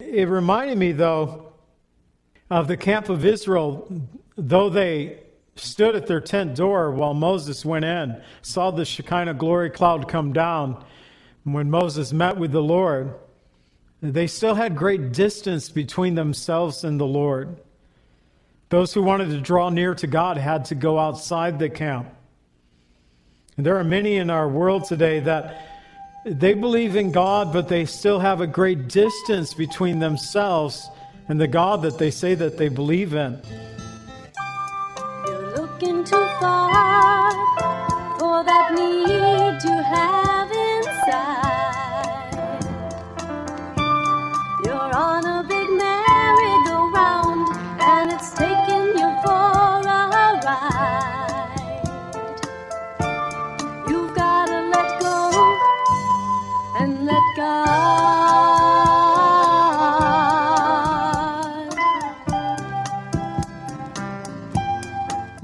It reminded me, though, of the camp of Israel, though they stood at their tent door while Moses went in, saw the Shekinah glory cloud come down when Moses met with the Lord. They still had great distance between themselves and the Lord. Those who wanted to draw near to God had to go outside the camp. And there are many in our world today that they believe in God, but they still have a great distance between themselves and the God that they say that they believe in. You're looking too far for that need have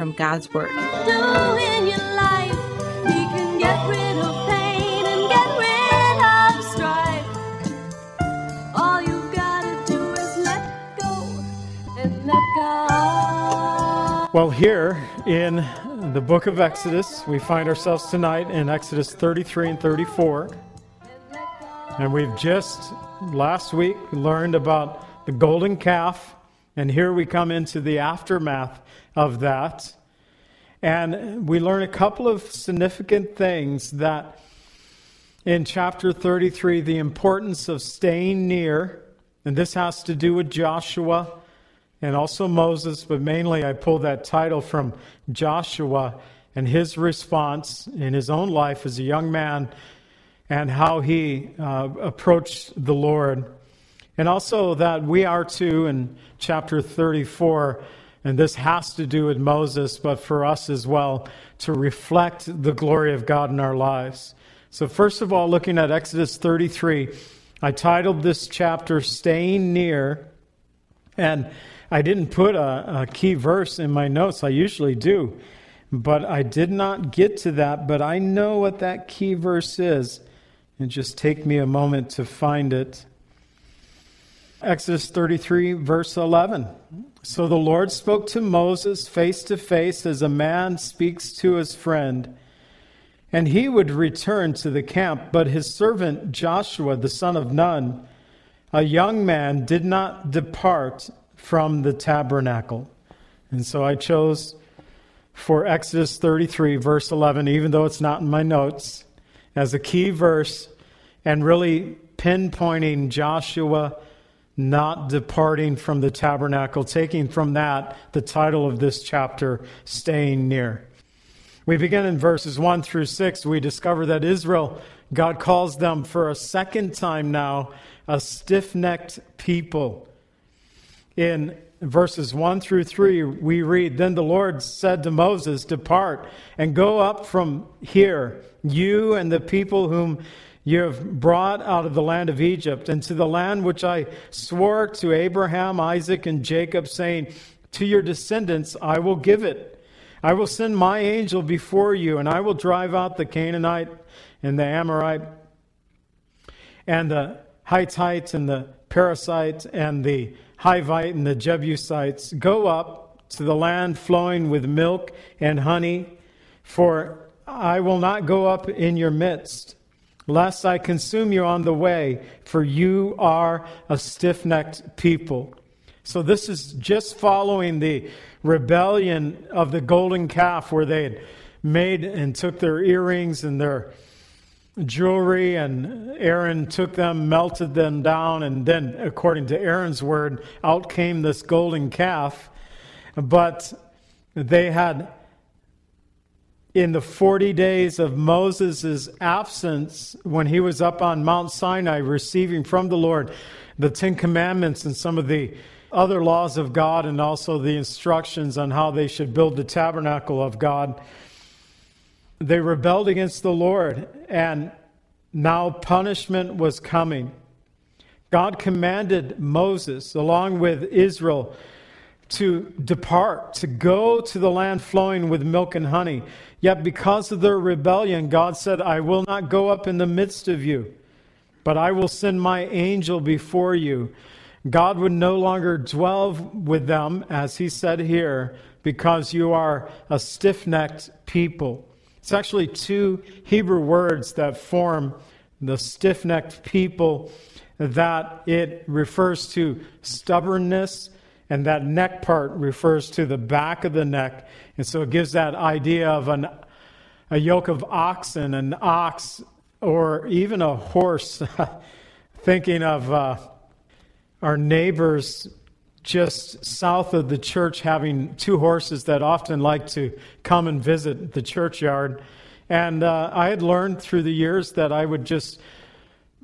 from God's Word. do in your life. He can get rid of pain and get rid of strife. All you gotta do is let go and let God. Well, here in the book of Exodus, we find ourselves tonight in Exodus 33 and 34. And we've just last week learned about the golden calf. And here we come into the aftermath of that. And we learn a couple of significant things that in chapter 33, the importance of staying near. And this has to do with Joshua and also Moses, but mainly I pull that title from Joshua and his response in his own life as a young man and how he uh, approached the Lord. And also that we are too in chapter 34, and this has to do with Moses, but for us as well, to reflect the glory of God in our lives. So, first of all, looking at Exodus 33, I titled this chapter Staying Near. And I didn't put a, a, key verse in my notes. I usually do. But I did not get to that. But I know what that key verse is. And just take me a moment to find it. Exodus 33, verse 11. So the Lord spoke to Moses face to face as a man speaks to his friend. And he would return to the camp, but his servant Joshua, the son of Nun, a young man, did not depart from the tabernacle. And so I chose for Exodus 33, verse 11, even though it's not in my notes, as a key verse and really pinpointing Joshua not departing from the tabernacle, taking from that the title of this chapter, Staying Near. We begin in verses 1 through 6. We discover that Israel, God calls them for a second time now, a stiff necked people. In verses 1 through 3, we read Then the Lord said to Moses, Depart and go up from here, you and the people whom you have brought out of the land of Egypt, and to the land which I swore to Abraham, Isaac, and Jacob, saying, To your descendants I will give it. I will send my angel before you, and I will drive out the Canaanite and the Amorite and the Hittite and the Perizzite and the Hivite and the Jebusites. Go up to the land flowing with milk and honey, for I will not go up in your midst lest I consume you on the way, for you are a stiff necked people. So, this is just following the rebellion of the golden calf, where they had made and took their earrings and their jewelry, and Aaron took them, melted them down, and then, according to Aaron's word, out came this golden calf. But they had in the 40 days of Moses' absence, when he was up on Mount Sinai receiving from the Lord the Ten Commandments and some of the other laws of God and also the instructions on how they should build the tabernacle of God. They rebelled against the Lord, and now punishment was coming. God commanded Moses, along with Israel, to depart, to go to the land flowing with milk and honey. Yet because of their rebellion, God said, I will not go up in the midst of you, but I will send my angel before you. God would no longer dwell with them, as he said here, because you are a stiff necked people. It's actually two Hebrew words that form the stiff necked people, that it refers to stubbornness and that neck part refers to the back of the neck. And so it gives that idea of an, a yoke of oxen, an ox, or even a horse. Thinking of uh, our neighbors just south of the church having two horses that often like to come and visit the churchyard. And uh, I had learned through the years that I would just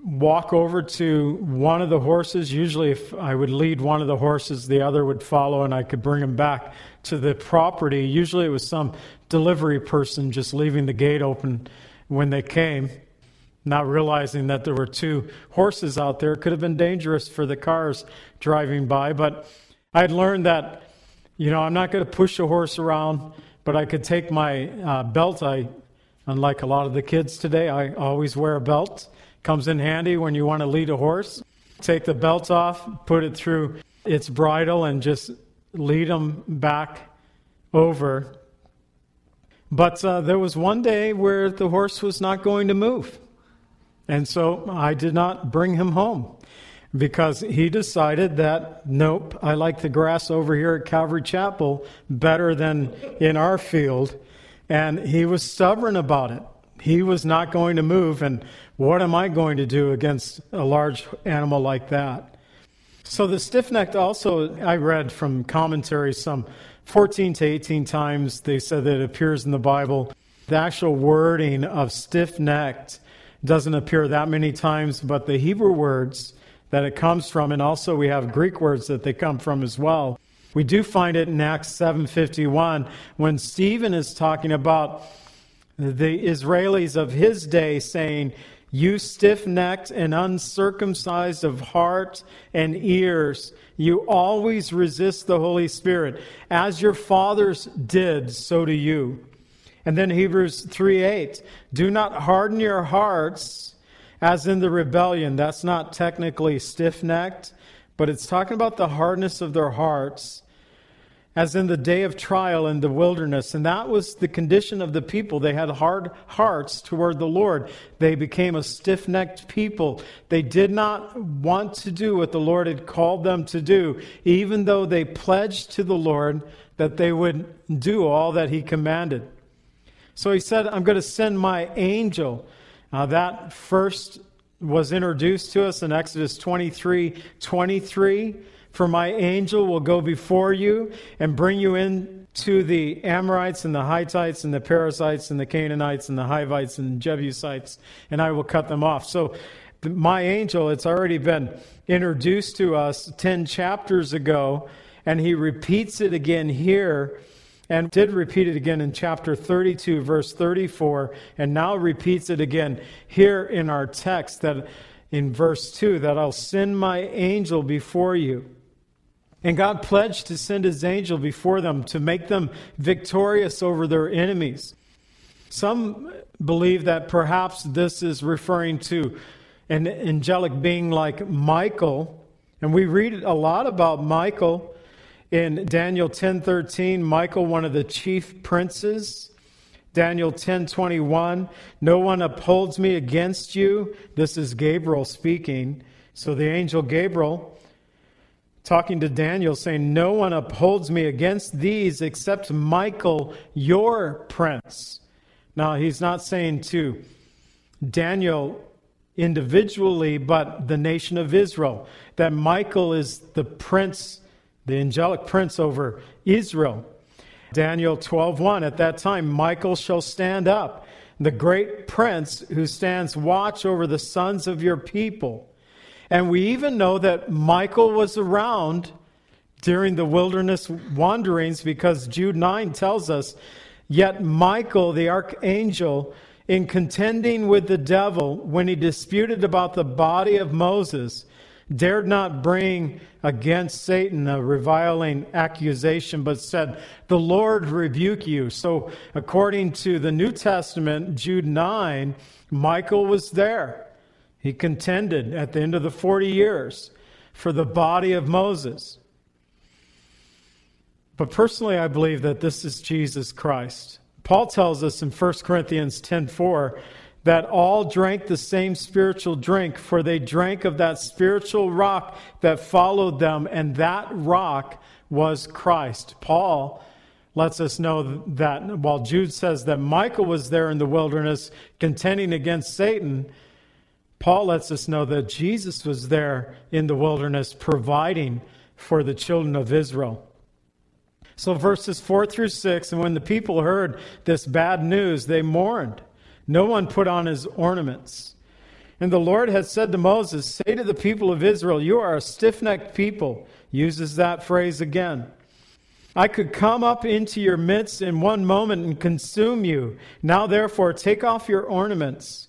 walk over to one of the horses. Usually, if I would lead one of the horses, the other would follow, and I could bring him back to the property. Usually, it was some delivery person just leaving the gate open when they came, not realizing that there were two horses out there. It could have been dangerous for the cars driving by, but I'd learned that, you know, I'm not going to push a horse around, but I could take my uh, belt. I, unlike a lot of the kids today, I always wear a belt Comes in handy when you want to lead a horse. Take the belt off, put it through its bridle, and just lead them back over. But uh, there was one day where the horse was not going to move. And so I did not bring him home because he decided that, nope, I like the grass over here at Calvary Chapel better than in our field. And he was stubborn about it. He was not going to move. And what am I going to do against a large animal like that? So the stiff necked also, I read from commentaries some 14 to 18 times. They said that it appears in the Bible. The actual wording of stiff necked doesn't appear that many times, but the Hebrew words that it comes from, and also we have Greek words that they come from as well. We do find it in Acts 7:51 when Stephen is talking about the Israelis of his day saying, you stiff necked and uncircumcised of heart and ears, you always resist the Holy Spirit. As your fathers did, so do you. And then Hebrews 3 8, do not harden your hearts as in the rebellion. That's not technically stiff necked, but it's talking about the hardness of their hearts as in the day of trial in the wilderness. And that was the condition of the people. They had hard hearts toward the Lord. They became a stiff necked people. They did not want to do what the Lord had called them to do, even though they pledged to the Lord that they would do all that He commanded. So He said, I'm going to send my angel. Uh, that first was introduced to us in Exodus 23 23. For my angel will go before you and bring you in to the Amorites and the Hittites and the Perizzites and the Canaanites and the Hivites and Jebusites, and I will cut them off. So, my angel, it's already been introduced to us 10 chapters ago, and he repeats it again here and did repeat it again in chapter 32, verse 34, and now repeats it again here in our text that in verse 2 that I'll send my angel before you. And God pledged to send his angel before them to make them victorious over their enemies. Some believe that perhaps this is referring to an angelic being like Michael. And we read a lot about Michael in Daniel 10:13, Michael one of the chief princes. Daniel 10:21, no one upholds me against you. This is Gabriel speaking. So the angel Gabriel talking to Daniel, saying, No one upholds me against these except Michael, your prince. Now, he's not saying to Daniel individually, but the nation of Israel, that Michael is the prince, the angelic prince over Israel. Daniel 12:1 At that time Michael shall stand up, the great prince who stands watch over the sons of your people And we even know that Michael was around during the wilderness wanderings because Jude 9 tells us, Yet Michael, the archangel, in contending with the devil when he disputed about the body of Moses, dared not bring against Satan a reviling accusation, but said, The Lord rebuke you. So, according to the New Testament, Jude 9, Michael was there. He contended at the end of the 40 years for the body of Moses. But personally, I believe that this is Jesus Christ. Paul tells us in 1 Corinthians 10:4 that all drank the same spiritual drink, for they drank of that spiritual rock that followed them, and that rock was Christ. Paul lets us know that while Jude says that Michael was there in the wilderness contending against Satan, Paul lets us know that Jesus was there in the wilderness providing for the children of Israel. So, verses 4 through 6, and when the people heard this bad news, they mourned. No one put on his ornaments. And the Lord had said to Moses, Say to the people of Israel, You are a stiff necked people. Uses that phrase again. I could come up into your midst in one moment and consume you. Now, therefore, take off your ornaments,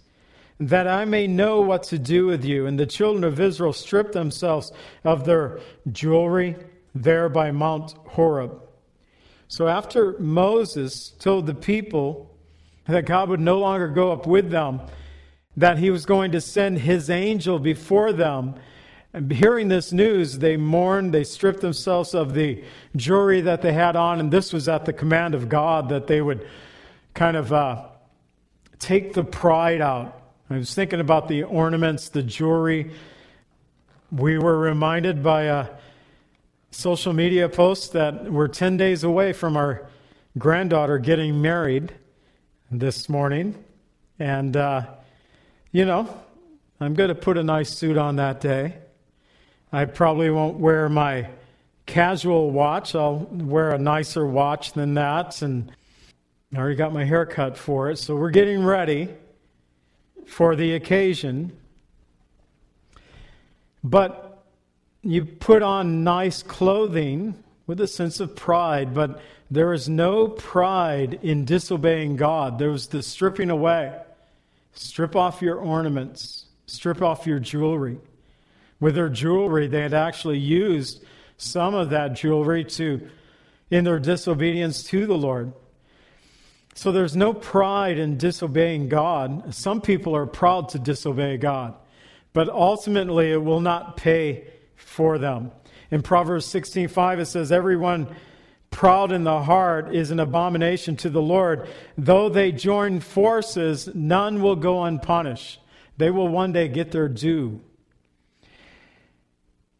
that I may know what to do with you. And the children of Israel stripped themselves of their jewelry there by Mount Horeb. So, after Moses told the people that God would no longer go up with them, that he was going to send his angel before them. And hearing this news, they mourned, they stripped themselves of the jewelry that they had on, and this was at the command of God that they would kind of uh, take the pride out. I was thinking about the ornaments, the jewelry. We were reminded by a social media post that we're 10 days away from our granddaughter getting married this morning. And, uh, you know, I'm going to put a nice suit on that day. I probably won't wear my casual watch. I'll wear a nicer watch than that. And I already got my hair cut for it. So we're getting ready for the occasion. But you put on nice clothing with a sense of pride, but there is no pride in disobeying God. There was the stripping away. Strip off your ornaments, strip off your jewelry. With their jewelry, they had actually used some of that jewelry to in their disobedience to the Lord. So there's no pride in disobeying God. Some people are proud to disobey God, but ultimately it will not pay for them. In Proverbs 16:5 it says everyone proud in the heart is an abomination to the Lord. Though they join forces, none will go unpunished. They will one day get their due.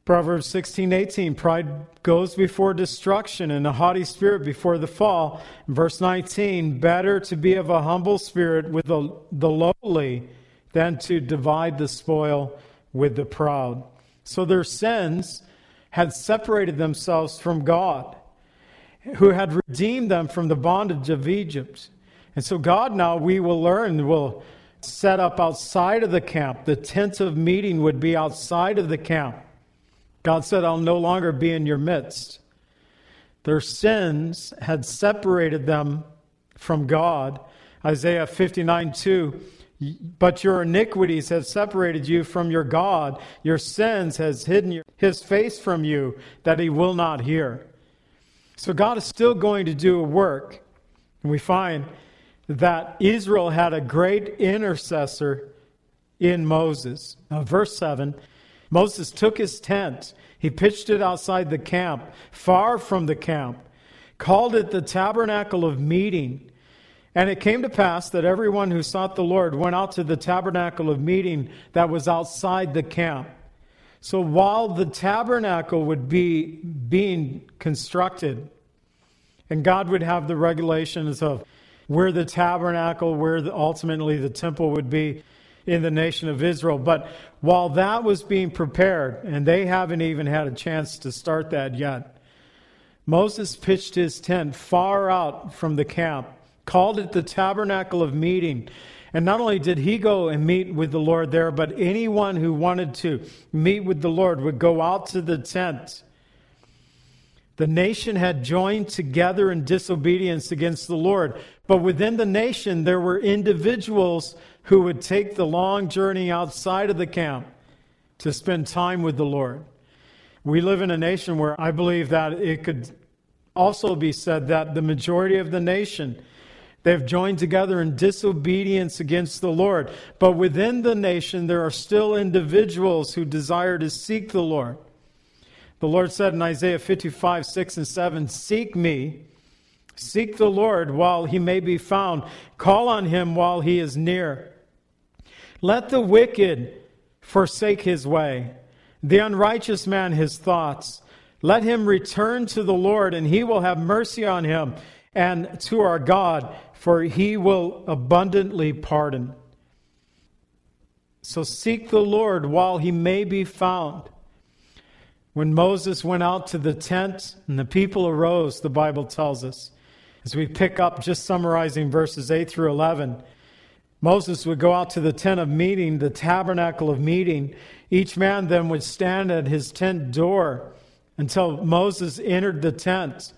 Proverbs 16, 18, pride goes before destruction and a haughty spirit before the fall. Verse 19, better to be of a humble spirit with the, the lowly than to divide the spoil with the proud. So their sins had separated themselves from God who had redeemed them from the bondage of Egypt. And so, God now, we will learn, will set up outside of the camp. The tent of meeting would be outside of the camp. God said, I'll no longer be in your midst. Their sins had separated them from God. Isaiah 59 2. But your iniquities have separated you from your God. Your sins has hidden his face from you that he will not hear. So God is still going to do a work. And we find that Israel had a great intercessor in Moses. Now, verse 7 Moses took his tent, he pitched it outside the camp, far from the camp, called it the tabernacle of meeting. And it came to pass that everyone who sought the Lord went out to the tabernacle of meeting that was outside the camp. So while the tabernacle would be being constructed, and God would have the regulations of where the tabernacle, where the, ultimately the temple would be in the nation of Israel. But while that was being prepared, and they haven't even had a chance to start that yet, Moses pitched his tent far out from the camp, called it the tabernacle of meeting. And not only did he go and meet with the Lord there, but anyone who wanted to meet with the Lord would go out to the tent. The nation had joined together in disobedience against the Lord. But within the nation, there were individuals who would take the long journey outside of the camp to spend time with the Lord. We live in a nation where I believe that it could also be said that the majority of the nation They've joined together in disobedience against the Lord. But within the nation, there are still individuals who desire to seek the Lord. The Lord said in Isaiah 55, 6 and 7 Seek me, seek the Lord while he may be found, call on him while he is near. Let the wicked forsake his way, the unrighteous man his thoughts. Let him return to the Lord, and he will have mercy on him, and to our God for he will abundantly pardon. So seek the Lord while he may be found. When Moses went out to the tent and the people arose, the Bible tells us, as we pick up just summarizing verses 8 through 11, Moses would go out to the tent of meeting, the tabernacle of meeting. Each man then would stand at his tent door until Moses entered the tent.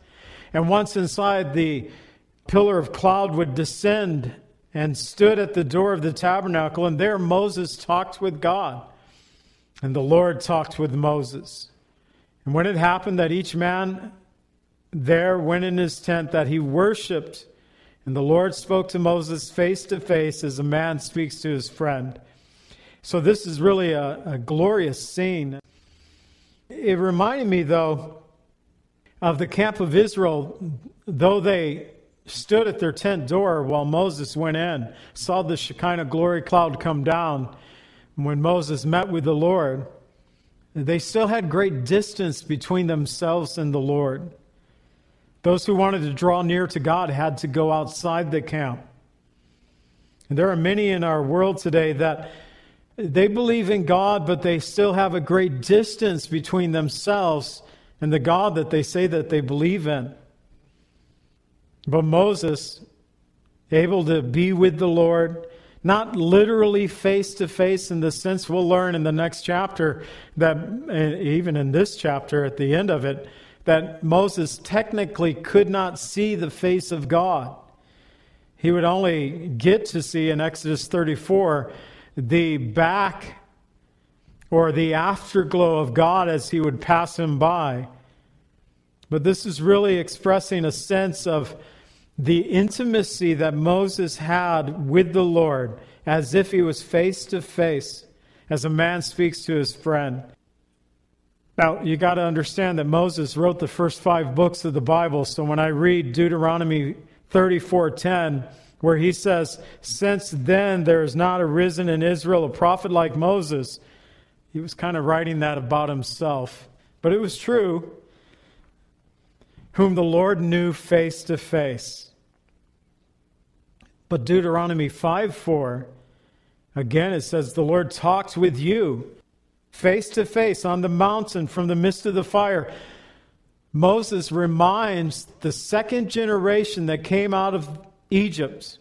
And once inside, the pillar of cloud would descend and stood at the door of the tabernacle, and there Moses talked with God, and the Lord talked with Moses. And when it happened that each man there went in his tent, that he worshiped, and the Lord spoke to Moses face to face as a man speaks to his friend. So, this is really a, a glorious scene. It reminded me, though, of the camp of Israel, though they stood at their tent door while Moses went in, saw the Shekinah glory cloud come down. When Moses met with the Lord, they still had great distance between themselves and the Lord. Those who wanted to draw near to God had to go outside the camp. And there are many in our world today that they believe in God, but they still have a great distance between themselves and the God that they say that they believe in. But Moses, able to be with the Lord, not literally face to face in the sense we'll learn in the next chapter, that eh, even in this chapter at the end of it, that Moses technically could not see the face of God. He would only get to see in Exodus 34 the back or the afterglow of God as he would pass him by. But this is really expressing a sense of the intimacy that Moses had with the Lord as if he was face to face, as a man speaks to his friend. Now, you got to understand that Moses wrote the first five books of the Bible. So when I read Deuteronomy 34:10, where he says, "Since then there has not arisen in Israel a prophet like Moses," he was kind of writing that about himself, but it was true. Whom the Lord knew face to face. But Deuteronomy 5 4, again it says, The Lord talks with you face to face on the mountain from the midst of the fire. Moses reminds the second generation that came out of Egypt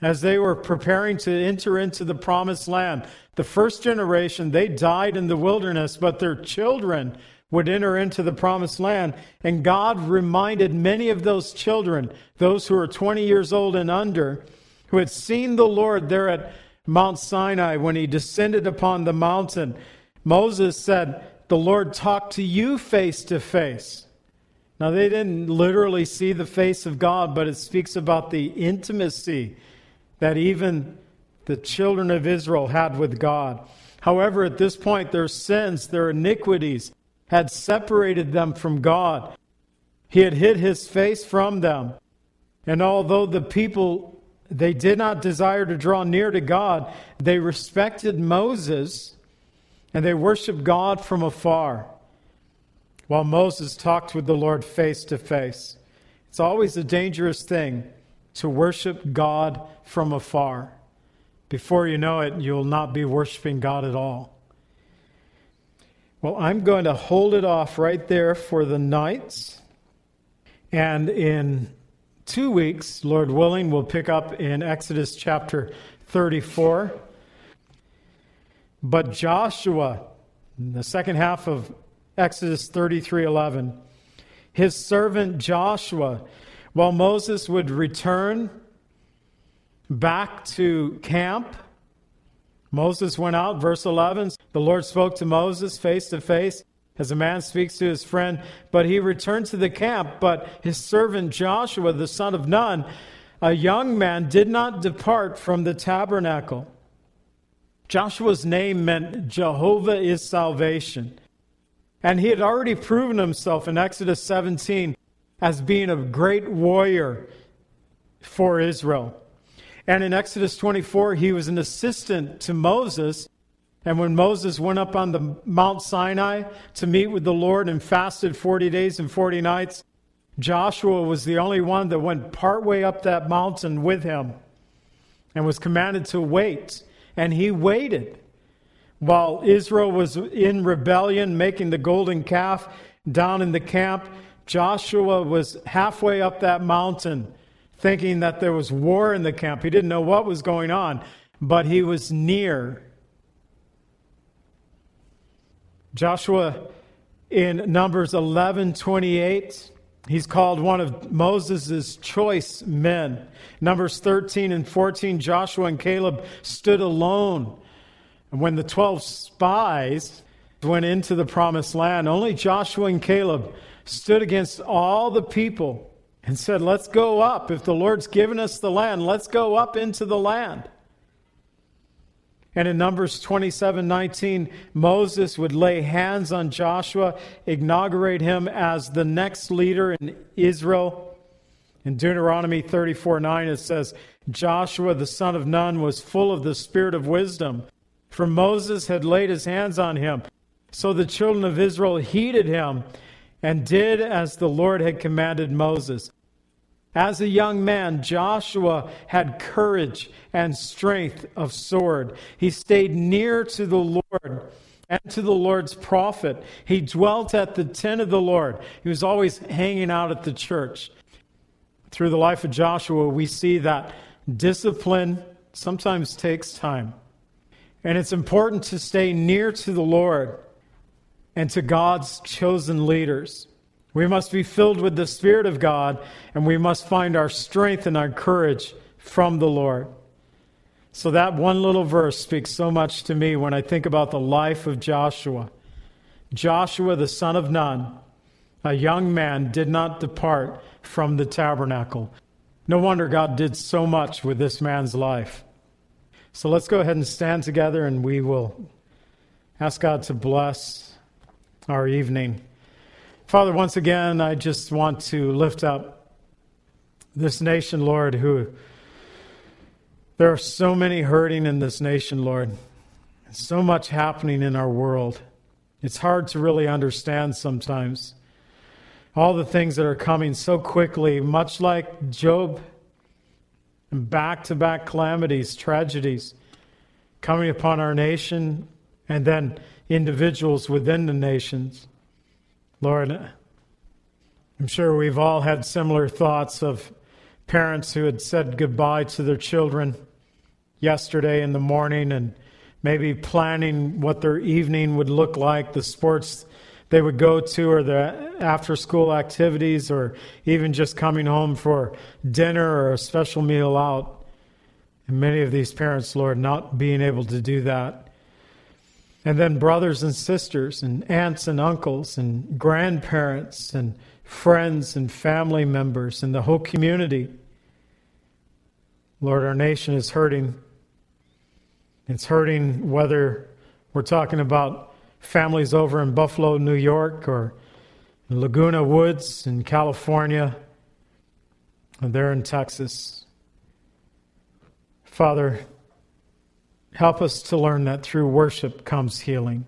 as they were preparing to enter into the promised land. The first generation, they died in the wilderness, but their children would enter into the promised land. And God reminded many of those children, those who are 20 years old and under, who had seen the Lord there at Mount Sinai when he descended upon the mountain. Moses said, The Lord talked to you face to face. Now, they didn't literally see the face of God, but it speaks about the intimacy that even the children of Israel had with God. However, at this point, their sins, their iniquities, had separated them from God. He had hid his face from them. And although the people they did not desire to draw near to God. They respected Moses and they worshiped God from afar while Moses talked with the Lord face to face. It's always a dangerous thing to worship God from afar. Before you know it, you'll not be worshiping God at all. Well, I'm going to hold it off right there for the nights. And in two weeks, Lord willing, we'll pick up in Exodus chapter 34. But Joshua, in the second half of Exodus 33:11, his servant Joshua, while Moses would return back to camp, Moses went out, verse 11. The Lord spoke to Moses face to face as a man speaks to his friend, but he returned to the camp. But his servant Joshua, the son of Nun, a young man, did not depart from the tabernacle. Joshua's name meant Jehovah is salvation. And he had already proven himself in Exodus 17 as being a great warrior for Israel. And in Exodus 24, he was an assistant to Moses. And when Moses went up on the Mount Sinai to meet with the Lord and fasted 40 days and 40 nights, Joshua was the only one that went partway up that mountain with him and was commanded to wait. And he waited while Israel was in rebellion, making the golden calf down in the camp. Joshua was halfway up that mountain thinking that there was war in the camp. He didn't know what was going on, but he was near. Joshua in Numbers 11 28, he's called one of Moses' choice men. Numbers 13 and 14, Joshua and Caleb stood alone. And when the 12 spies went into the promised land, only Joshua and Caleb stood against all the people and said, Let's go up. If the Lord's given us the land, let's go up into the land. And in Numbers 27 19, Moses would lay hands on Joshua, inaugurate him as the next leader in Israel. In Deuteronomy 34 9, it says, Joshua the son of Nun was full of the spirit of wisdom, for Moses had laid his hands on him. So the children of Israel heeded him and did as the Lord had commanded Moses. As a young man, Joshua had courage and strength of sword. He stayed near to the Lord and to the Lord's prophet. He dwelt at the tent of the Lord. He was always hanging out at the church. Through the life of Joshua, we see that discipline sometimes takes time. And it's important to stay near to the Lord and to God's chosen leaders. We must be filled with the Spirit of God, and we must find our strength and our courage from the Lord. So, that one little verse speaks so much to me when I think about the life of Joshua. Joshua, the son of Nun, a young man, did not depart from the tabernacle. No wonder God did so much with this man's life. So, let's go ahead and stand together and we will ask God to bless our evening. Father, once again, I just want to lift up this nation, Lord, who there are so many hurting in this nation, Lord. So much happening in our world. It's hard to really understand sometimes. All the things that are coming so quickly, much like Job, and back to back calamities, tragedies coming upon our nation, and then individuals within the nations. Lord, I'm sure we've all had similar thoughts of parents who had said goodbye to their children yesterday in the morning and maybe planning what their evening would look like, the sports they would go to, or the after school activities, or even just coming home for dinner or a special meal out. And many of these parents, Lord, not being able to do that. And then brothers and sisters, and aunts and uncles, and grandparents, and friends and family members, and the whole community. Lord, our nation is hurting. It's hurting whether we're talking about families over in Buffalo, New York, or Laguna Woods in California, and there in Texas. Father, Help us to learn that through worship comes healing.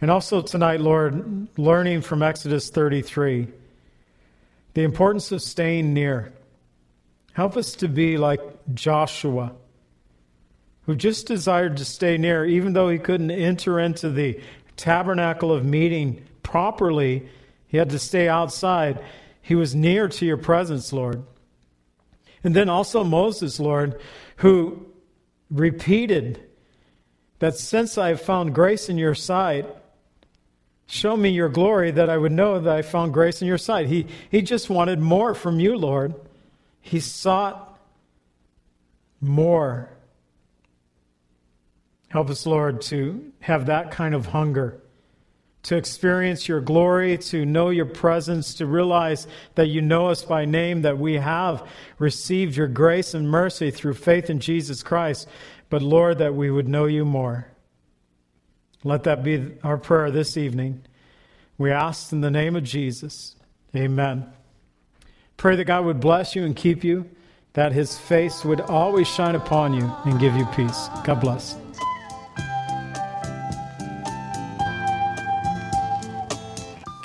And also tonight, Lord, learning from Exodus 33 the importance of staying near. Help us to be like Joshua, who just desired to stay near, even though he couldn't enter into the tabernacle of meeting properly, he had to stay outside. He was near to your presence, Lord. And then also Moses, Lord, who repeated that since I have found grace in your sight, show me your glory that I would know that I found grace in your sight. He, he just wanted more from you, Lord. He sought more. Help us, Lord, to have that kind of hunger, to experience your glory, to know your presence, to realize that you know us by name, that we have received your grace and mercy through faith in Jesus Christ, but Lord, that we would know you more. Let that be our prayer this evening. We ask in the name of Jesus. Amen. Pray that God would bless you and keep you, that his face would always shine upon you and give you peace. God bless.